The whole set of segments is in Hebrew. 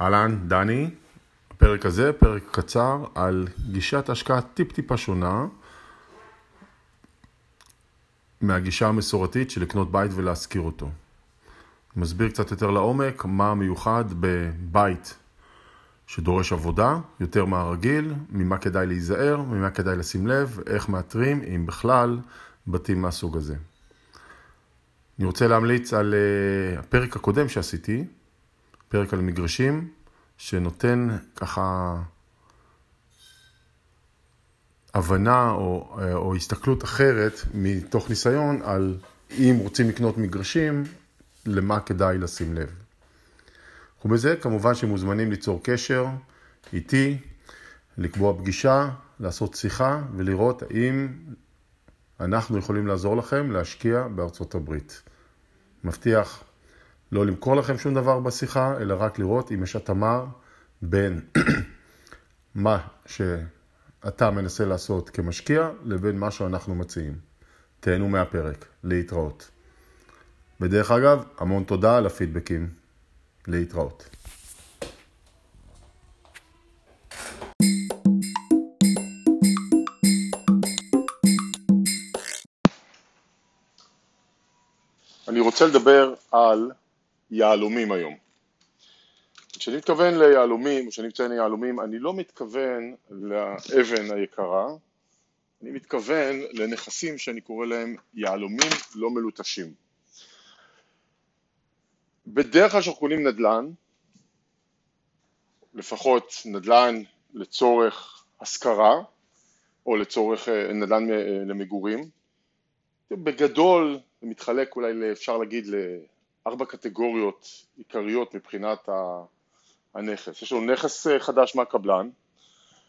אהלן, דני. הפרק הזה, פרק קצר על גישת השקעה טיפ-טיפה שונה מהגישה המסורתית של לקנות בית ולהשכיר אותו. מסביר קצת יותר לעומק מה מיוחד בבית שדורש עבודה יותר מהרגיל, ממה כדאי להיזהר, ממה כדאי לשים לב, איך מאתרים, אם בכלל, בתים מהסוג הזה. אני רוצה להמליץ על uh, הפרק הקודם שעשיתי, פרק על מגרשים, שנותן ככה הבנה או, או הסתכלות אחרת מתוך ניסיון על אם רוצים לקנות מגרשים, למה כדאי לשים לב. ובזה כמובן שמוזמנים ליצור קשר איתי, לקבוע פגישה, לעשות שיחה ולראות האם אנחנו יכולים לעזור לכם להשקיע בארצות הברית. מבטיח לא למכור לכם שום דבר בשיחה, אלא רק לראות אם יש התאמה בין מה שאתה מנסה לעשות כמשקיע לבין מה שאנחנו מציעים. תהנו מהפרק, להתראות. בדרך אגב, המון תודה על הפידבקים. להתראות. אני רוצה לדבר על יהלומים היום. כשאני מתכוון ליהלומים, כשאני מציין יהלומים, אני לא מתכוון לאבן היקרה, אני מתכוון לנכסים שאני קורא להם יהלומים לא מלוטשים. בדרך כלל כשאנחנו קונים נדל"ן, לפחות נדל"ן לצורך השכרה, או לצורך אה, נדל"ן אה, למגורים, בגדול זה מתחלק אולי, אפשר להגיד, ארבע קטגוריות עיקריות מבחינת הנכס. יש לנו נכס אה, חדש מהקבלן,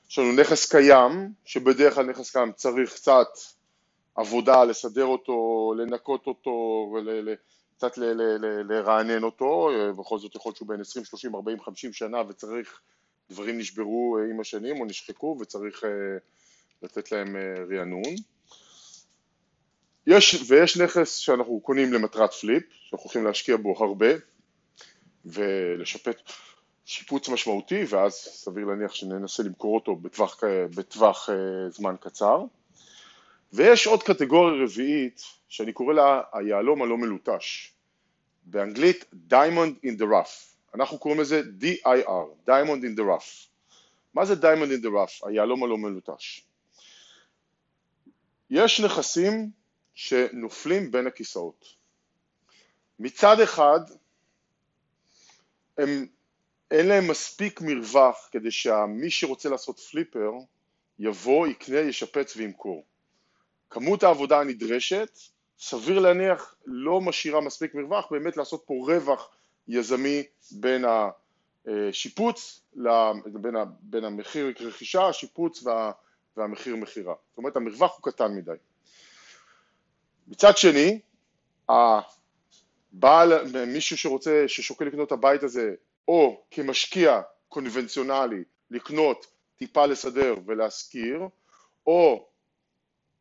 יש לנו נכס קיים, שבדרך כלל נכס קיים צריך קצת עבודה לסדר אותו, לנקות אותו, קצת לרענן אותו, אה, בכל זאת יכול להיות שהוא בין 20, 30, 40, 50 שנה וצריך, דברים נשברו אה, עם השנים או נשחקו וצריך לתת להם רענון. יש, ויש נכס שאנחנו קונים למטרת פליפ, שאנחנו הולכים להשקיע בו הרבה ולשפט שיפוץ משמעותי ואז סביר להניח שננסה למכור אותו בטווח, בטווח אה, זמן קצר. ויש עוד קטגוריה רביעית שאני קורא לה היהלום הלא מלוטש. באנגלית Diamond in the Rough. אנחנו קוראים לזה DIR, Diamond in the Rough. מה זה Diamond in the Rough, היהלום הלא מלוטש? יש נכסים שנופלים בין הכיסאות. מצד אחד, הם, אין להם מספיק מרווח כדי שמי שרוצה לעשות פליפר יבוא, יקנה, ישפץ וימכור. כמות העבודה הנדרשת, סביר להניח, לא משאירה מספיק מרווח באמת לעשות פה רווח יזמי בין השיפוץ, בין, בין המחיר רכישה, השיפוץ וה, והמחיר מכירה. זאת אומרת המרווח הוא קטן מדי. מצד שני, הבעל, מישהו שרוצה, ששוקל לקנות את הבית הזה, או כמשקיע קונבנציונלי, לקנות, טיפה לסדר ולהשכיר, או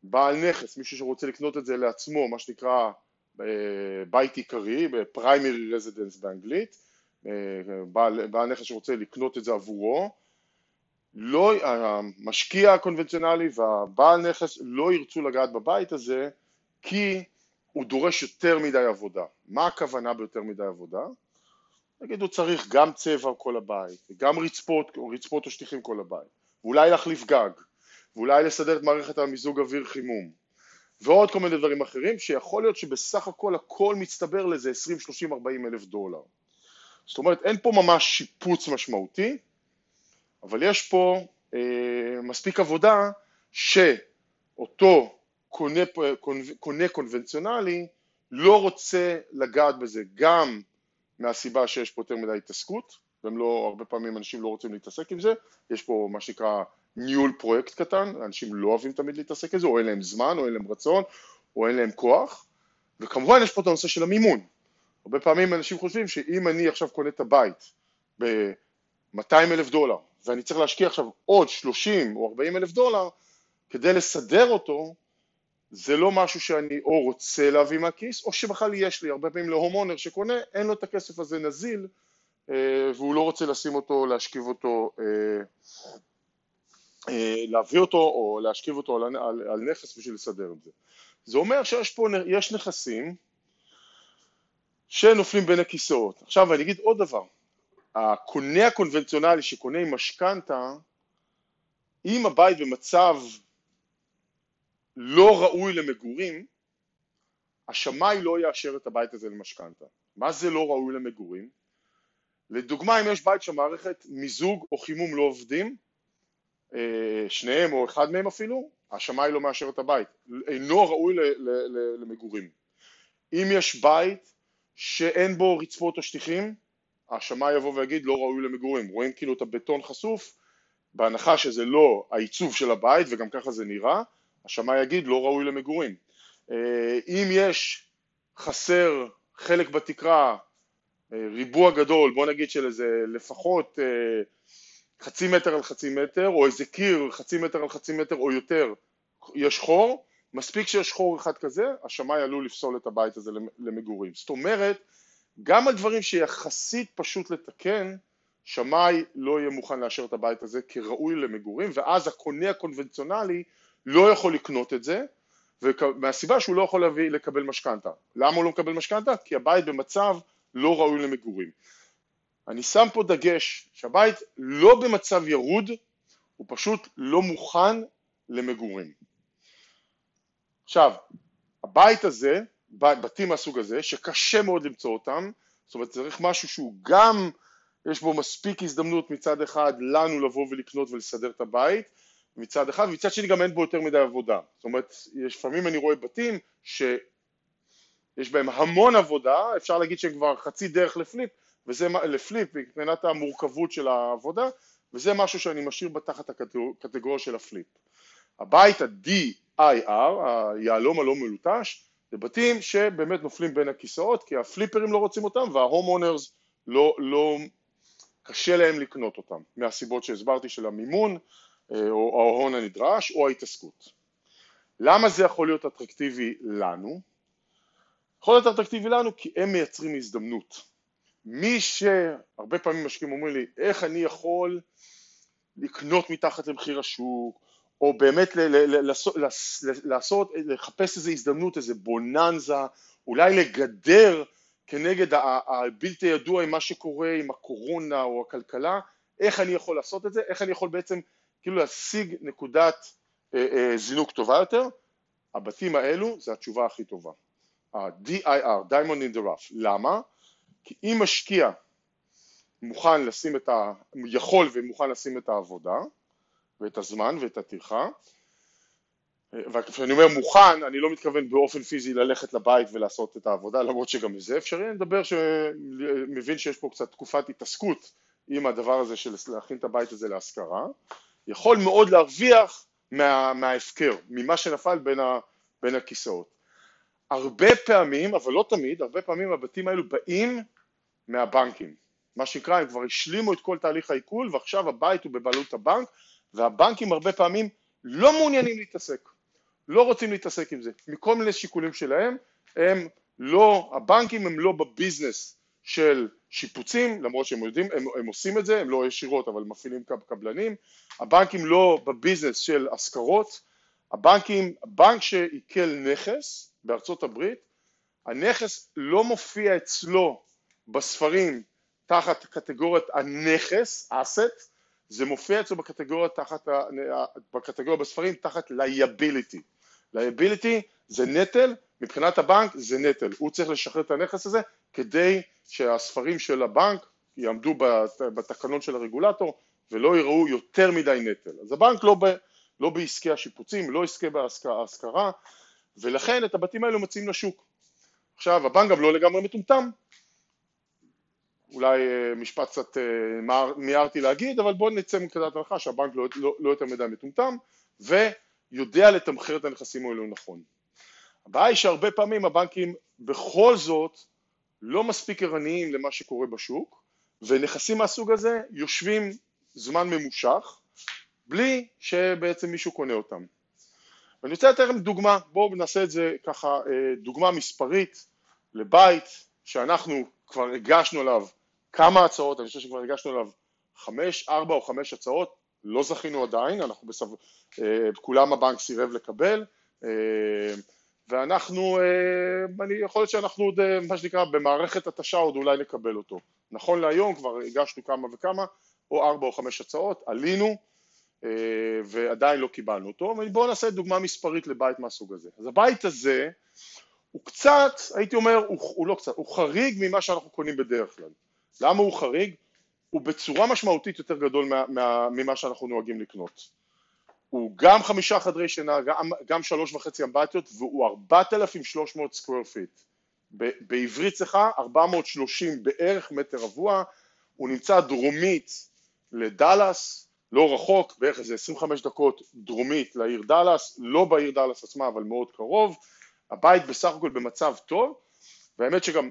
בעל נכס, מישהו שרוצה לקנות את זה לעצמו, מה שנקרא אה, בית עיקרי, בפריימרי רזידנס באנגלית, אה, בעל, בעל נכס שרוצה לקנות את זה עבורו, לא, המשקיע הקונבנציונלי והבעל נכס לא ירצו לגעת בבית הזה כי הוא דורש יותר מדי עבודה. מה הכוונה ביותר מדי עבודה? נגיד הוא צריך גם צבע כל הבית, גם רצפות, או רצפות או שטיחים כל הבית, ואולי להחליף גג, ואולי לסדר את מערכת המיזוג אוויר חימום, ועוד כל מיני דברים אחרים, שיכול להיות שבסך הכל הכל מצטבר לאיזה 20, 30, 40 אלף דולר. זאת אומרת, אין פה ממש שיפוץ משמעותי, אבל יש פה אה, מספיק עבודה שאותו קונה, קונה קונבנציונלי לא רוצה לגעת בזה גם מהסיבה שיש פה יותר מדי התעסקות, והם לא, הרבה פעמים אנשים לא רוצים להתעסק עם זה, יש פה מה שנקרא ניהול פרויקט קטן, אנשים לא אוהבים תמיד להתעסק עם זה, או אין להם זמן, או אין להם רצון, או אין להם כוח, וכמובן יש פה את הנושא של המימון. הרבה פעמים אנשים חושבים שאם אני עכשיו קונה את הבית ב-200 אלף דולר, ואני צריך להשקיע עכשיו עוד 30 או 40 אלף דולר, כדי לסדר אותו, זה לא משהו שאני או רוצה להביא מהכיס, או שבכלל יש לי, הרבה פעמים להומונר שקונה, אין לו את הכסף הזה נזיל אה, והוא לא רוצה לשים אותו, להשכיב אותו, אה, להביא אותו או להשכיב אותו על, על, על נכס בשביל לסדר את זה. זה אומר שיש פה, יש נכסים שנופלים בין הכיסאות. עכשיו אני אגיד עוד דבר, הקונה הקונבנציונלי שקונה עם משכנתה, אם הבית במצב לא ראוי למגורים, השמאי לא יאשר את הבית הזה למשכנתה. מה זה לא ראוי למגורים? לדוגמה, אם יש בית שהמערכת מיזוג או חימום לא עובדים, אה, שניהם או אחד מהם אפילו, השמאי לא מאשר את הבית, אינו ראוי למגורים. אם יש בית שאין בו רצפות או שטיחים, השמאי יבוא ויגיד לא ראוי למגורים. רואים כאילו את הבטון חשוף, בהנחה שזה לא העיצוב של הבית וגם ככה זה נראה, השמאי יגיד לא ראוי למגורים. אה, אם יש חסר חלק בתקרה, אה, ריבוע גדול, בוא נגיד של איזה לפחות אה, חצי מטר על חצי מטר, או איזה קיר חצי מטר על חצי מטר או יותר, יש חור, מספיק שיש חור אחד כזה, השמאי עלול לפסול את הבית הזה למגורים. זאת אומרת, גם על דברים שיחסית פשוט לתקן, שמאי לא יהיה מוכן לאשר את הבית הזה כראוי למגורים, ואז הקונה הקונבנציונלי לא יכול לקנות את זה, מהסיבה שהוא לא יכול להביא, לקבל משכנתה. למה הוא לא מקבל משכנתה? כי הבית במצב לא ראוי למגורים. אני שם פה דגש שהבית לא במצב ירוד, הוא פשוט לא מוכן למגורים. עכשיו, הבית הזה, בתים מהסוג הזה, שקשה מאוד למצוא אותם, זאת אומרת צריך משהו שהוא גם, יש בו מספיק הזדמנות מצד אחד לנו לבוא ולקנות ולסדר את הבית, מצד אחד, ומצד שני גם אין בו יותר מדי עבודה. זאת אומרת, לפעמים אני רואה בתים שיש בהם המון עבודה, אפשר להגיד שהם כבר חצי דרך לפליפ, וזה לפליפ מבחינת המורכבות של העבודה, וזה משהו שאני משאיר בתחת הקטגוריה של הפליפ. הבית ה-DIR, היהלום הלא מלוטש, זה בתים שבאמת נופלים בין הכיסאות, כי הפליפרים לא רוצים אותם וההום אונרס לא, לא, קשה להם לקנות אותם, מהסיבות שהסברתי של המימון, או ההון הנדרש או ההתעסקות. למה זה יכול להיות אטרקטיבי לנו? יכול להיות אטרקטיבי לנו כי הם מייצרים הזדמנות. מי שהרבה פעמים משקיעים אומרים לי איך אני יכול לקנות מתחת למחיר השוק או באמת לעשות, לחפש איזו הזדמנות, איזה בוננזה, אולי לגדר כנגד הבלתי ידוע עם מה שקורה עם הקורונה או הכלכלה, איך אני יכול לעשות את זה, איך אני יכול בעצם כאילו להשיג נקודת אה, אה, זינוק טובה יותר, הבתים האלו זה התשובה הכי טובה. ה-DIR, Diamond in the Rough. למה? כי אם משקיע מוכן לשים את ה... יכול ומוכן לשים את העבודה ואת הזמן ואת הטרחה אה, וכשאני אומר מוכן, אני לא מתכוון באופן פיזי ללכת לבית ולעשות את העבודה, למרות שגם זה אפשרי, אני מדבר שמבין שיש פה קצת תקופת התעסקות עם הדבר הזה של להכין את הבית הזה להשכרה, יכול מאוד להרוויח מה, מההפקר, ממה שנפל בין, ה, בין הכיסאות. הרבה פעמים, אבל לא תמיד, הרבה פעמים הבתים האלו באים מהבנקים. מה שנקרא, הם כבר השלימו את כל תהליך העיכול ועכשיו הבית הוא בבעלות הבנק והבנקים הרבה פעמים לא מעוניינים להתעסק, לא רוצים להתעסק עם זה, מכל מיני שיקולים שלהם, הם לא, הבנקים הם לא בביזנס של שיפוצים, למרות שהם יודעים, הם, הם עושים את זה, הם לא ישירות אבל מפעילים קבלנים, הבנקים לא בביזנס של השכרות, הבנקים, בנק שעיכל נכס בארצות הברית, הנכס לא מופיע אצלו בספרים תחת קטגוריית הנכס, אסט, זה מופיע אצלו בקטגוריה, תחת, בקטגוריה בספרים תחת liability. liability זה נטל, מבחינת הבנק זה נטל, הוא צריך לשחרר את הנכס הזה כדי שהספרים של הבנק יעמדו בתקנון של הרגולטור ולא יראו יותר מדי נטל. אז הבנק לא, ב, לא בעסקי השיפוצים, לא עסקי בהשכרה, ולכן את הבתים האלו מציעים לשוק. עכשיו, הבנק גם לא לגמרי מטומטם, אולי אה, משפט קצת אה, מיהרתי להגיד, אבל בואו נצא מנקודת הנחה שהבנק לא, לא, לא יותר מדי מטומטם, ויודע לתמחר את הנכסים האלו נכון. הבעיה היא שהרבה פעמים הבנקים בכל זאת לא מספיק ערניים למה שקורה בשוק, ונכסים מהסוג הזה יושבים זמן ממושך, בלי שבעצם מישהו קונה אותם. ואני רוצה לתת לכם דוגמה, בואו נעשה את זה ככה, אה, דוגמה מספרית לבית שאנחנו כבר הגשנו עליו כמה הצעות, אני חושב שכבר הגשנו אליו חמש, ארבע או חמש הצעות, לא זכינו עדיין, אנחנו בסב... אה, כולם הבנק סירב לקבל, אה, ואנחנו, אה, אני, יכול להיות שאנחנו עוד, מה שנקרא, במערכת התשה עוד אולי נקבל אותו. נכון להיום כבר הגשנו כמה וכמה, או ארבע או חמש הצעות, עלינו, ועדיין לא קיבלנו אותו, ובואו נעשה דוגמה מספרית לבית מהסוג הזה. אז הבית הזה הוא קצת, הייתי אומר, הוא, הוא לא קצת, הוא חריג ממה שאנחנו קונים בדרך כלל. למה הוא חריג? הוא בצורה משמעותית יותר גדול מה, מה, ממה שאנחנו נוהגים לקנות. הוא גם חמישה חדרי שינה, גם, גם שלוש וחצי אמבטיות, והוא 4,300 square feet. בעברית צריך 430 בערך מטר רבוע, הוא נמצא דרומית לדאלאס, לא רחוק, בערך איזה 25 דקות דרומית לעיר דאלאס, לא בעיר דאלאס עצמה אבל מאוד קרוב, הבית בסך הכל במצב טוב, והאמת שגם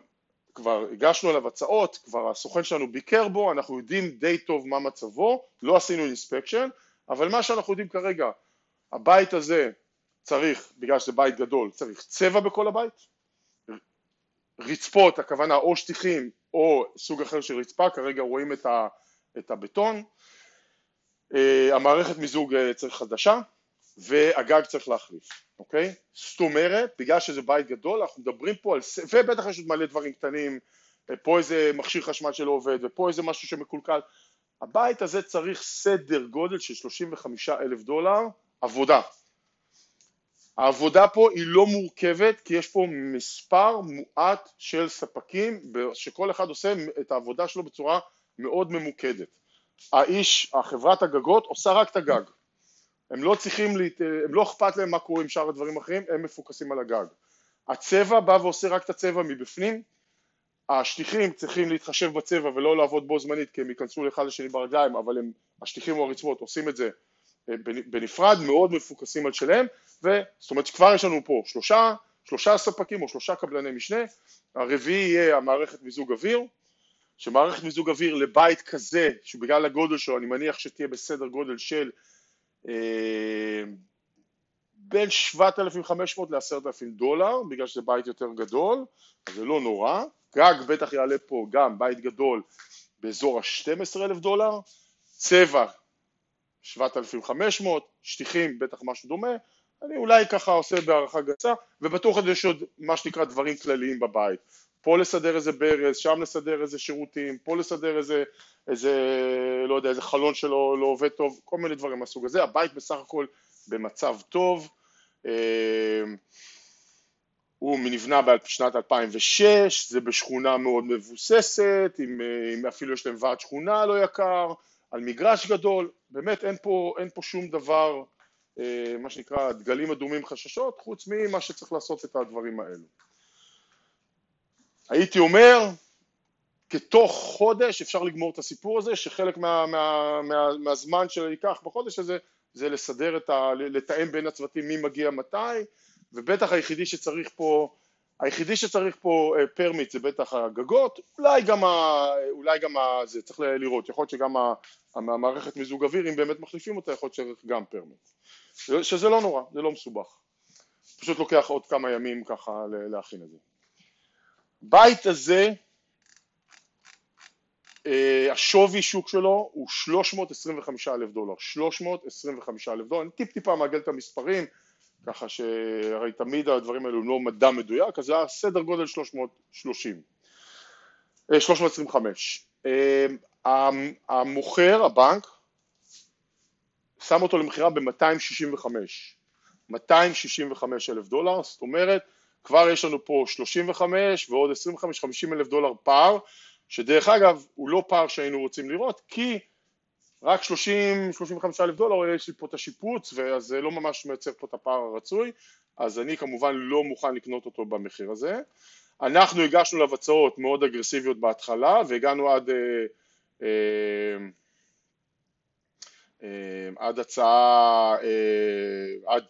כבר הגשנו עליו הצעות, כבר הסוכן שלנו ביקר בו, אנחנו יודעים די טוב מה מצבו, לא עשינו אינספקשן, אבל מה שאנחנו יודעים כרגע, הבית הזה צריך, בגלל שזה בית גדול, צריך צבע בכל הבית, רצפות, הכוונה או שטיחים או סוג אחר של רצפה, כרגע רואים את, ה, את הבטון, אה, המערכת מיזוג אה, צריך חדשה והגג צריך להחליף. אוקיי? זאת אומרת, בגלל שזה בית גדול, אנחנו מדברים פה על, ובטח יש עוד מלא דברים קטנים, פה איזה מכשיר חשמל שלא עובד, ופה איזה משהו שמקולקל, הבית הזה צריך סדר גודל של 35 אלף דולר עבודה. העבודה פה היא לא מורכבת כי יש פה מספר מועט של ספקים שכל אחד עושה את העבודה שלו בצורה מאוד ממוקדת. האיש, החברת הגגות עושה רק את הגג, הם לא צריכים, להת... הם לא אכפת להם מה קורה עם שאר הדברים האחרים, הם מפוקסים על הגג. הצבע בא ועושה רק את הצבע מבפנים, השטיחים צריכים להתחשב בצבע ולא לעבוד בו זמנית כי הם ייכנסו לאחד לשני ברגליים, אבל הם, השטיחים או הרצפות עושים את זה אה, בנפרד, מאוד מפוקסים על שלהם, וזאת אומרת שכבר יש לנו פה שלושה, שלושה ספקים או שלושה קבלני משנה, הרביעי יהיה המערכת מיזוג אוויר, שמערכת מיזוג אוויר לבית כזה, שבגלל הגודל שלו אני מניח שתהיה בסדר גודל של אה, בין 7,500 ל-10,000 דולר, בגלל שזה בית יותר גדול, זה לא נורא. גג בטח יעלה פה גם בית גדול באזור ה-12,000 דולר, צבע 7,500, שטיחים בטח משהו דומה, אני אולי ככה עושה בהערכה גסה, ובטוח יש עוד מה שנקרא דברים כלליים בבית. פה לסדר איזה ברז, שם לסדר איזה שירותים, פה לסדר איזה, איזה, לא יודע, איזה חלון שלא לא עובד טוב, כל מיני דברים מהסוג הזה, הבית בסך הכל במצב טוב, אה, הוא נבנה בשנת 2006, זה בשכונה מאוד מבוססת, עם, עם אפילו יש להם ועד שכונה לא יקר, על מגרש גדול, באמת אין פה, אין פה שום דבר, אה, מה שנקרא דגלים אדומים חששות, חוץ ממה שצריך לעשות את הדברים האלו. הייתי אומר, תוך חודש אפשר לגמור את הסיפור הזה, שחלק מה, מה, מה, מהזמן שייקח בחודש הזה זה לסדר את ה... לתאם בין הצוותים מי מגיע מתי, ובטח היחידי שצריך פה, היחידי שצריך פה permit זה בטח הגגות, אולי גם, ה, אולי גם ה, זה צריך לראות, יכול להיות שגם המערכת מיזוג אוויר, אם באמת מחליפים אותה, יכול להיות שצריך גם permit, שזה לא נורא, זה לא מסובך, פשוט לוקח עוד כמה ימים ככה להכין את זה. בית הזה, אה, השווי שוק שלו הוא 325 אלף דולר, 325 אלף דולר, אני טיפ טיפה מעגל את המספרים, ככה שהרי תמיד הדברים האלו לא מדע מדויק, אז זה היה סדר גודל 330, 325. אה, אה, המוכר, הבנק, שם אותו למכירה ב-265, 265 אלף דולר, זאת אומרת כבר יש לנו פה 35 ועוד 25-50 אלף דולר פער, שדרך אגב הוא לא פער שהיינו רוצים לראות, כי רק 30-35 אלף דולר יש לי פה את השיפוץ, ואז זה לא ממש מייצר פה את הפער הרצוי, אז אני כמובן לא מוכן לקנות אותו במחיר הזה. אנחנו הגשנו לו הצעות מאוד אגרסיביות בהתחלה, והגענו עד, אה, אה, אה, עד הצעה, אה, עד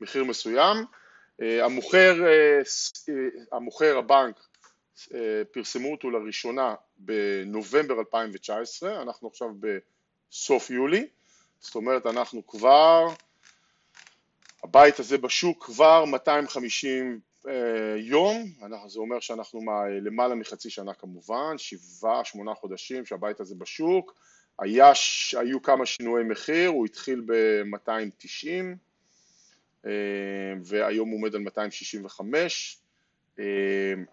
מחיר מסוים, אה, המוכר, אה, המוכר הבנק פרסמו אותו לראשונה בנובמבר 2019, אנחנו עכשיו בסוף יולי, זאת אומרת אנחנו כבר, הבית הזה בשוק כבר 250 יום, זה אומר שאנחנו למעלה מחצי שנה כמובן, שבעה, שמונה חודשים שהבית הזה בשוק, היה, היו כמה שינויי מחיר, הוא התחיל ב-290 והיום הוא עומד על 265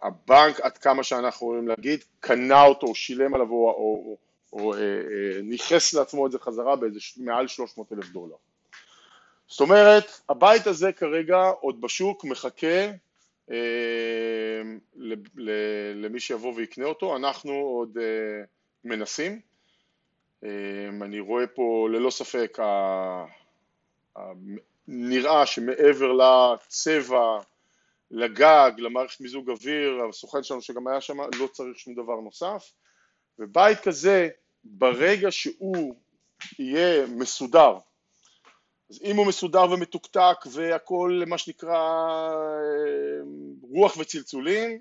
הבנק עד כמה שאנחנו יכולים להגיד קנה אותו או שילם עליו או, אה, אה, ניכס לעצמו את זה חזרה באיזה מעל 300 אלף דולר. זאת אומרת, הבית הזה כרגע עוד בשוק מחכה אה, למי שיבוא ויקנה אותו, אנחנו עוד אה, מנסים. אה, אני רואה פה ללא ספק, נראה שמעבר לצבע, לגג, למערכת מיזוג אוויר, הסוכן שלנו שגם היה שם, לא צריך שום דבר נוסף. ובית כזה ברגע שהוא יהיה מסודר, אז אם הוא מסודר ומתוקתק והכל מה שנקרא אה, רוח וצלצולים,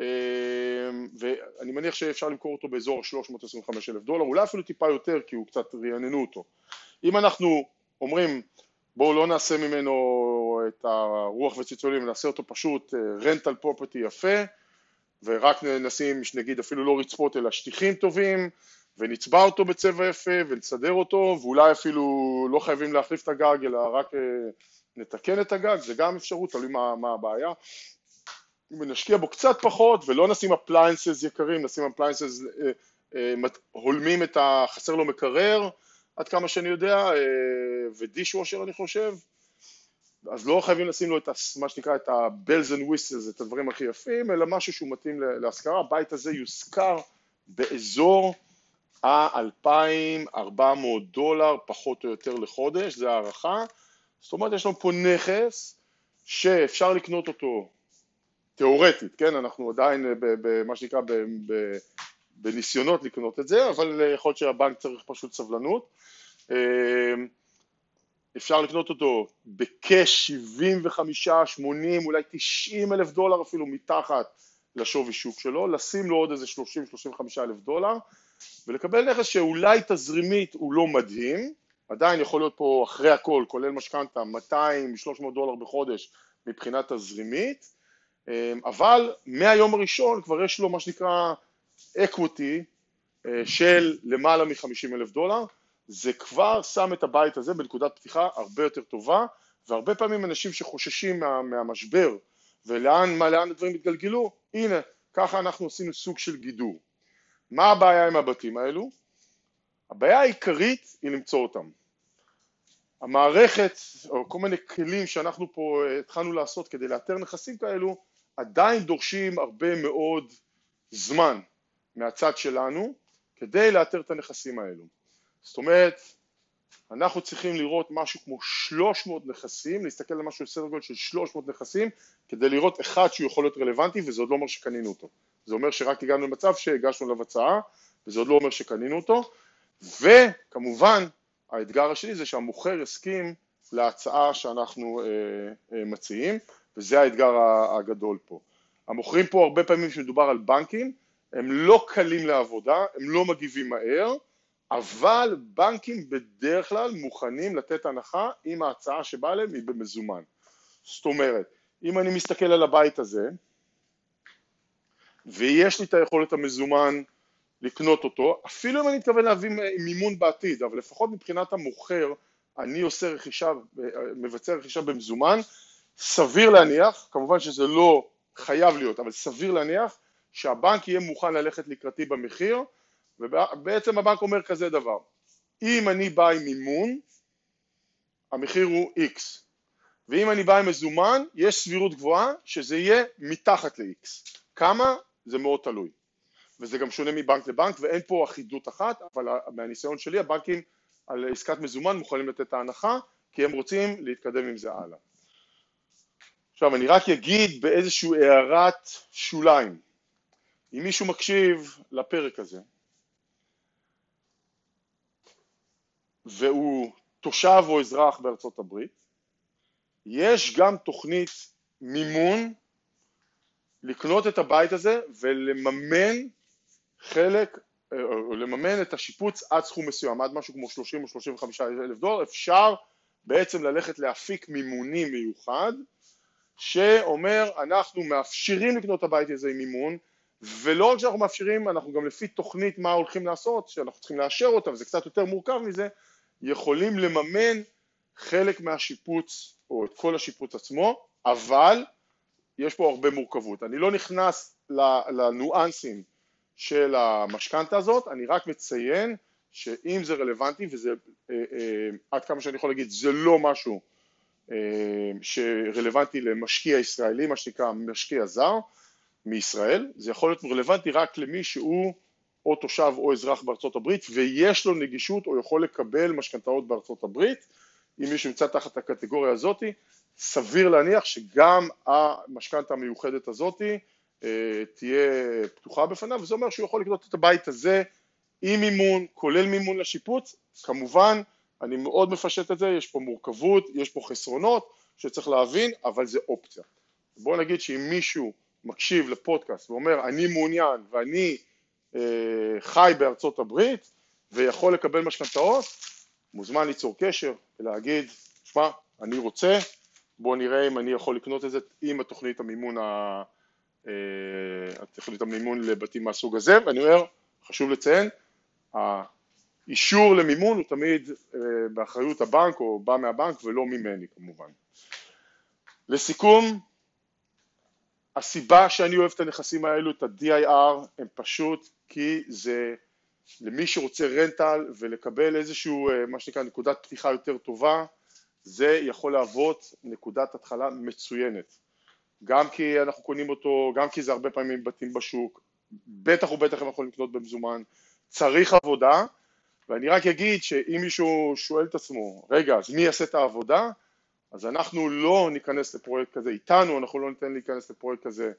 אה, ואני מניח שאפשר למכור אותו באזור 325 אלף דולר, אולי אפילו טיפה יותר כי הוא קצת רעננו אותו. אם אנחנו אומרים בואו לא נעשה ממנו את הרוח וצלצולים, נעשה אותו פשוט רנטל אה, פרופרטי יפה ורק נשים נגיד אפילו לא רצפות אלא שטיחים טובים ונצבע אותו בצבע יפה ונסדר אותו ואולי אפילו לא חייבים להחליף את הגג אלא רק אה, נתקן את הגג, זה גם אפשרות, תלוי מה, מה הבעיה. אם נשקיע בו קצת פחות ולא נשים appliances יקרים, נשים appliances אה, אה, הולמים את, חסר לו מקרר עד כמה שאני יודע ו dishwasher אני חושב אז לא חייבים לשים לו את מה שנקרא את ה-bells and whistles, את הדברים הכי יפים, אלא משהו שהוא מתאים להשכרה. הבית הזה יושכר באזור ה-2,400 דולר פחות או יותר לחודש, זה הערכה. זאת אומרת יש לנו פה נכס שאפשר לקנות אותו תיאורטית, כן, אנחנו עדיין במה שנקרא בניסיונות לקנות את זה, אבל יכול להיות שהבנק צריך פשוט סבלנות. אפשר לקנות אותו בכש 75, 80, אולי 90 אלף דולר אפילו מתחת לשווי שוק שלו, לשים לו עוד איזה 30-35 אלף דולר ולקבל נכס שאולי תזרימית הוא לא מדהים, עדיין יכול להיות פה אחרי הכל, כולל משכנתה, 200-300 דולר בחודש מבחינה תזרימית, אבל מהיום הראשון כבר יש לו מה שנקרא equity אה, של למעלה מ-50 אלף דולר זה כבר שם את הבית הזה בנקודת פתיחה הרבה יותר טובה, והרבה פעמים אנשים שחוששים מה, מהמשבר ולאן מה, לאן הדברים יתגלגלו, הנה, ככה אנחנו עשינו סוג של גידור. מה הבעיה עם הבתים האלו? הבעיה העיקרית היא למצוא אותם. המערכת, או כל מיני כלים שאנחנו פה התחלנו לעשות כדי לאתר נכסים כאלו, עדיין דורשים הרבה מאוד זמן מהצד שלנו כדי לאתר את הנכסים האלו. זאת אומרת, אנחנו צריכים לראות משהו כמו 300 נכסים, להסתכל על משהו בסדר גודל של 300 נכסים, כדי לראות אחד שהוא יכול להיות רלוונטי, וזה עוד לא אומר שקנינו אותו. זה אומר שרק הגענו למצב שהגשנו עליו הצעה, וזה עוד לא אומר שקנינו אותו, וכמובן, האתגר השני זה שהמוכר הסכים להצעה שאנחנו אה, אה, מציעים, וזה האתגר הגדול פה. המוכרים פה הרבה פעמים כשמדובר על בנקים, הם לא קלים לעבודה, הם לא מגיבים מהר, אבל בנקים בדרך כלל מוכנים לתת הנחה אם ההצעה שבאה להם היא במזומן. זאת אומרת, אם אני מסתכל על הבית הזה, ויש לי את היכולת המזומן לקנות אותו, אפילו אם אני מתכוון להביא מימון בעתיד, אבל לפחות מבחינת המוכר, אני עושה רכישה, מבצע רכישה במזומן, סביר להניח, כמובן שזה לא חייב להיות, אבל סביר להניח שהבנק יהיה מוכן ללכת לקראתי במחיר, ובעצם הבנק אומר כזה דבר, אם אני בא עם מימון, המחיר הוא X, ואם אני בא עם מזומן, יש סבירות גבוהה שזה יהיה מתחת ל-X. כמה? זה מאוד תלוי. וזה גם שונה מבנק לבנק, ואין פה אחידות אחת, אבל מהניסיון שלי הבנקים על עסקת מזומן מוכנים לתת את ההנחה, כי הם רוצים להתקדם עם זה הלאה. עכשיו אני רק אגיד באיזושהי הערת שוליים, אם מישהו מקשיב לפרק הזה, והוא תושב או אזרח בארצות הברית, יש גם תוכנית מימון לקנות את הבית הזה ולממן חלק, או לממן את השיפוץ עד סכום מסוים, עד משהו כמו 30 או 35 אלף דולר, אפשר בעצם ללכת להפיק מימוני מיוחד שאומר אנחנו מאפשרים לקנות את הבית הזה עם מימון ולא רק שאנחנו מאפשרים, אנחנו גם לפי תוכנית מה הולכים לעשות, שאנחנו צריכים לאשר אותה וזה קצת יותר מורכב מזה, יכולים לממן חלק מהשיפוץ או את כל השיפוץ עצמו, אבל יש פה הרבה מורכבות. אני לא נכנס לניואנסים של המשכנתה הזאת, אני רק מציין שאם זה רלוונטי, וזה אה, אה, עד כמה שאני יכול להגיד, זה לא משהו אה, שרלוונטי למשקיע ישראלי, מה שנקרא משקיע זר מישראל, זה יכול להיות רלוונטי רק למי שהוא או תושב או אזרח בארצות הברית ויש לו נגישות או יכול לקבל משכנתאות בארצות הברית, אם מישהו נמצא תחת הקטגוריה הזאתי, סביר להניח שגם המשכנתה המיוחדת הזאתי אה, תהיה פתוחה בפניו, וזה אומר שהוא יכול לקנות את הבית הזה עם מימון, כולל מימון לשיפוץ, כמובן, אני מאוד מפשט את זה, יש פה מורכבות, יש פה חסרונות שצריך להבין, אבל זה אופציה. בואו נגיד שאם מישהו מקשיב לפודקאסט ואומר אני מעוניין ואני חי בארצות הברית ויכול לקבל משכנתאות, מוזמן ליצור קשר ולהגיד, שמע, אני רוצה, בואו נראה אם אני יכול לקנות את זה עם התוכנית המימון, ה... אה, התוכנית המימון לבתים מהסוג הזה, ואני אומר, חשוב לציין, האישור למימון הוא תמיד אה, באחריות הבנק או בא מהבנק ולא ממני כמובן. לסיכום, הסיבה שאני אוהב את הנכסים האלו, את ה-DIR, הם פשוט כי זה למי שרוצה רנטל ולקבל איזשהו, אה, מה שנקרא, נקודת פתיחה יותר טובה, זה יכול להוות נקודת התחלה מצוינת. גם כי אנחנו קונים אותו, גם כי זה הרבה פעמים בתים בשוק, בטח ובטח הם יכולים לקנות במזומן, צריך עבודה, ואני רק אגיד שאם מישהו שואל את עצמו, רגע, אז מי יעשה את העבודה? אז אנחנו לא ניכנס לפרויקט כזה איתנו, אנחנו לא ניתן להיכנס לפרויקט כזה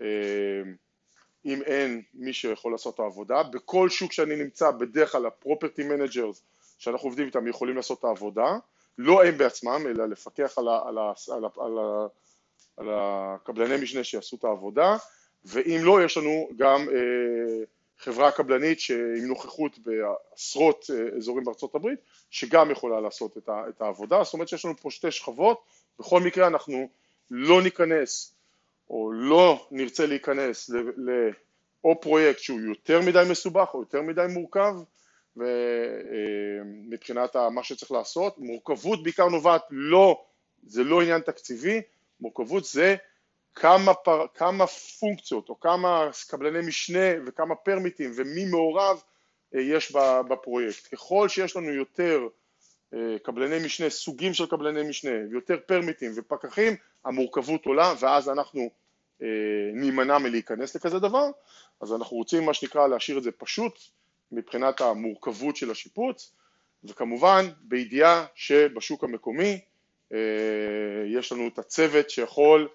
אה, אם אין מי שיכול לעשות את העבודה. בכל שוק שאני נמצא, בדרך כלל ה property managers שאנחנו עובדים איתם יכולים לעשות את העבודה, לא הם בעצמם, אלא לפקח על, ה, על, ה, על, ה, על, ה, על הקבלני משנה שיעשו את העבודה, ואם לא, יש לנו גם אה, חברה קבלנית עם נוכחות בעשרות אה, אזורים בארצות הברית, שגם יכולה לעשות את, ה, את העבודה, זאת אומרת שיש לנו פה שתי שכבות, בכל מקרה אנחנו לא ניכנס או לא נרצה להיכנס ל, ל, או פרויקט שהוא יותר מדי מסובך או יותר מדי מורכב מבחינת מה שצריך לעשות, מורכבות בעיקר נובעת לא, זה לא עניין תקציבי, מורכבות זה כמה, פר, כמה פונקציות או כמה קבלני משנה וכמה פרמיטים ומי מעורב אה, יש בפרויקט. ככל שיש לנו יותר אה, קבלני משנה, סוגים של קבלני משנה, ויותר פרמיטים ופקחים, המורכבות עולה ואז אנחנו אה, נימנע מלהיכנס לכזה דבר, אז אנחנו רוצים מה שנקרא להשאיר את זה פשוט מבחינת המורכבות של השיפוץ, וכמובן בידיעה שבשוק המקומי יש לנו את הצוות שיכול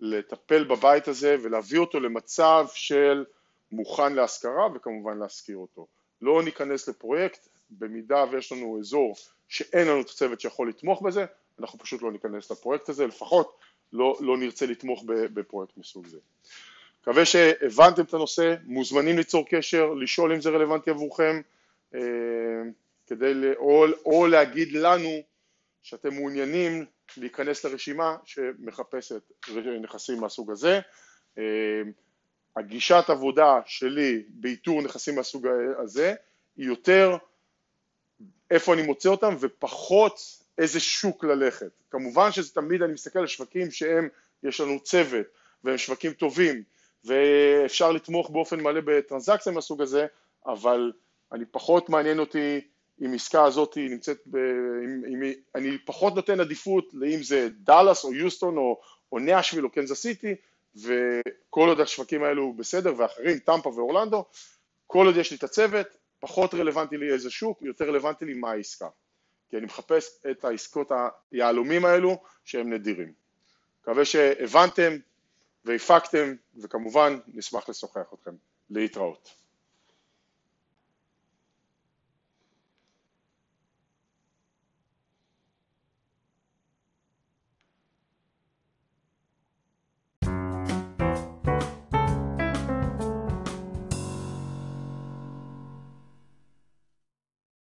לטפל בבית הזה ולהביא אותו למצב של מוכן להשכרה וכמובן להשכיר אותו. לא ניכנס לפרויקט, במידה ויש לנו אזור שאין לנו את הצוות שיכול לתמוך בזה, אנחנו פשוט לא ניכנס לפרויקט הזה, לפחות לא, לא נרצה לתמוך בפרויקט מסוג זה. מקווה שהבנתם את הנושא, מוזמנים ליצור קשר, לשאול אם זה רלוונטי עבורכם, אה, כדי, או, או להגיד לנו שאתם מעוניינים להיכנס לרשימה שמחפשת נכסים מהסוג הזה. אה, הגישת עבודה שלי באיתור נכסים מהסוג הזה היא יותר איפה אני מוצא אותם ופחות איזה שוק ללכת. כמובן שזה תמיד אני מסתכל על שווקים שהם, יש לנו צוות והם שווקים טובים ואפשר לתמוך באופן מלא בטרנזקציה מהסוג הזה, אבל אני פחות מעניין אותי אם עסקה הזאת נמצאת, ב, אם, אם, אני פחות נותן עדיפות לאם זה דאלאס או יוסטון או, או נאשוויל או קנזס סיטי וכל עוד השווקים האלו בסדר ואחרים, טמפה ואורלנדו, כל עוד יש לי את הצוות, פחות רלוונטי לי איזה שוק, יותר רלוונטי לי מה העסקה כי אני מחפש את העסקות היהלומים האלו שהם נדירים. מקווה שהבנתם והפקתם וכמובן נשמח לשוחח אתכם. להתראות.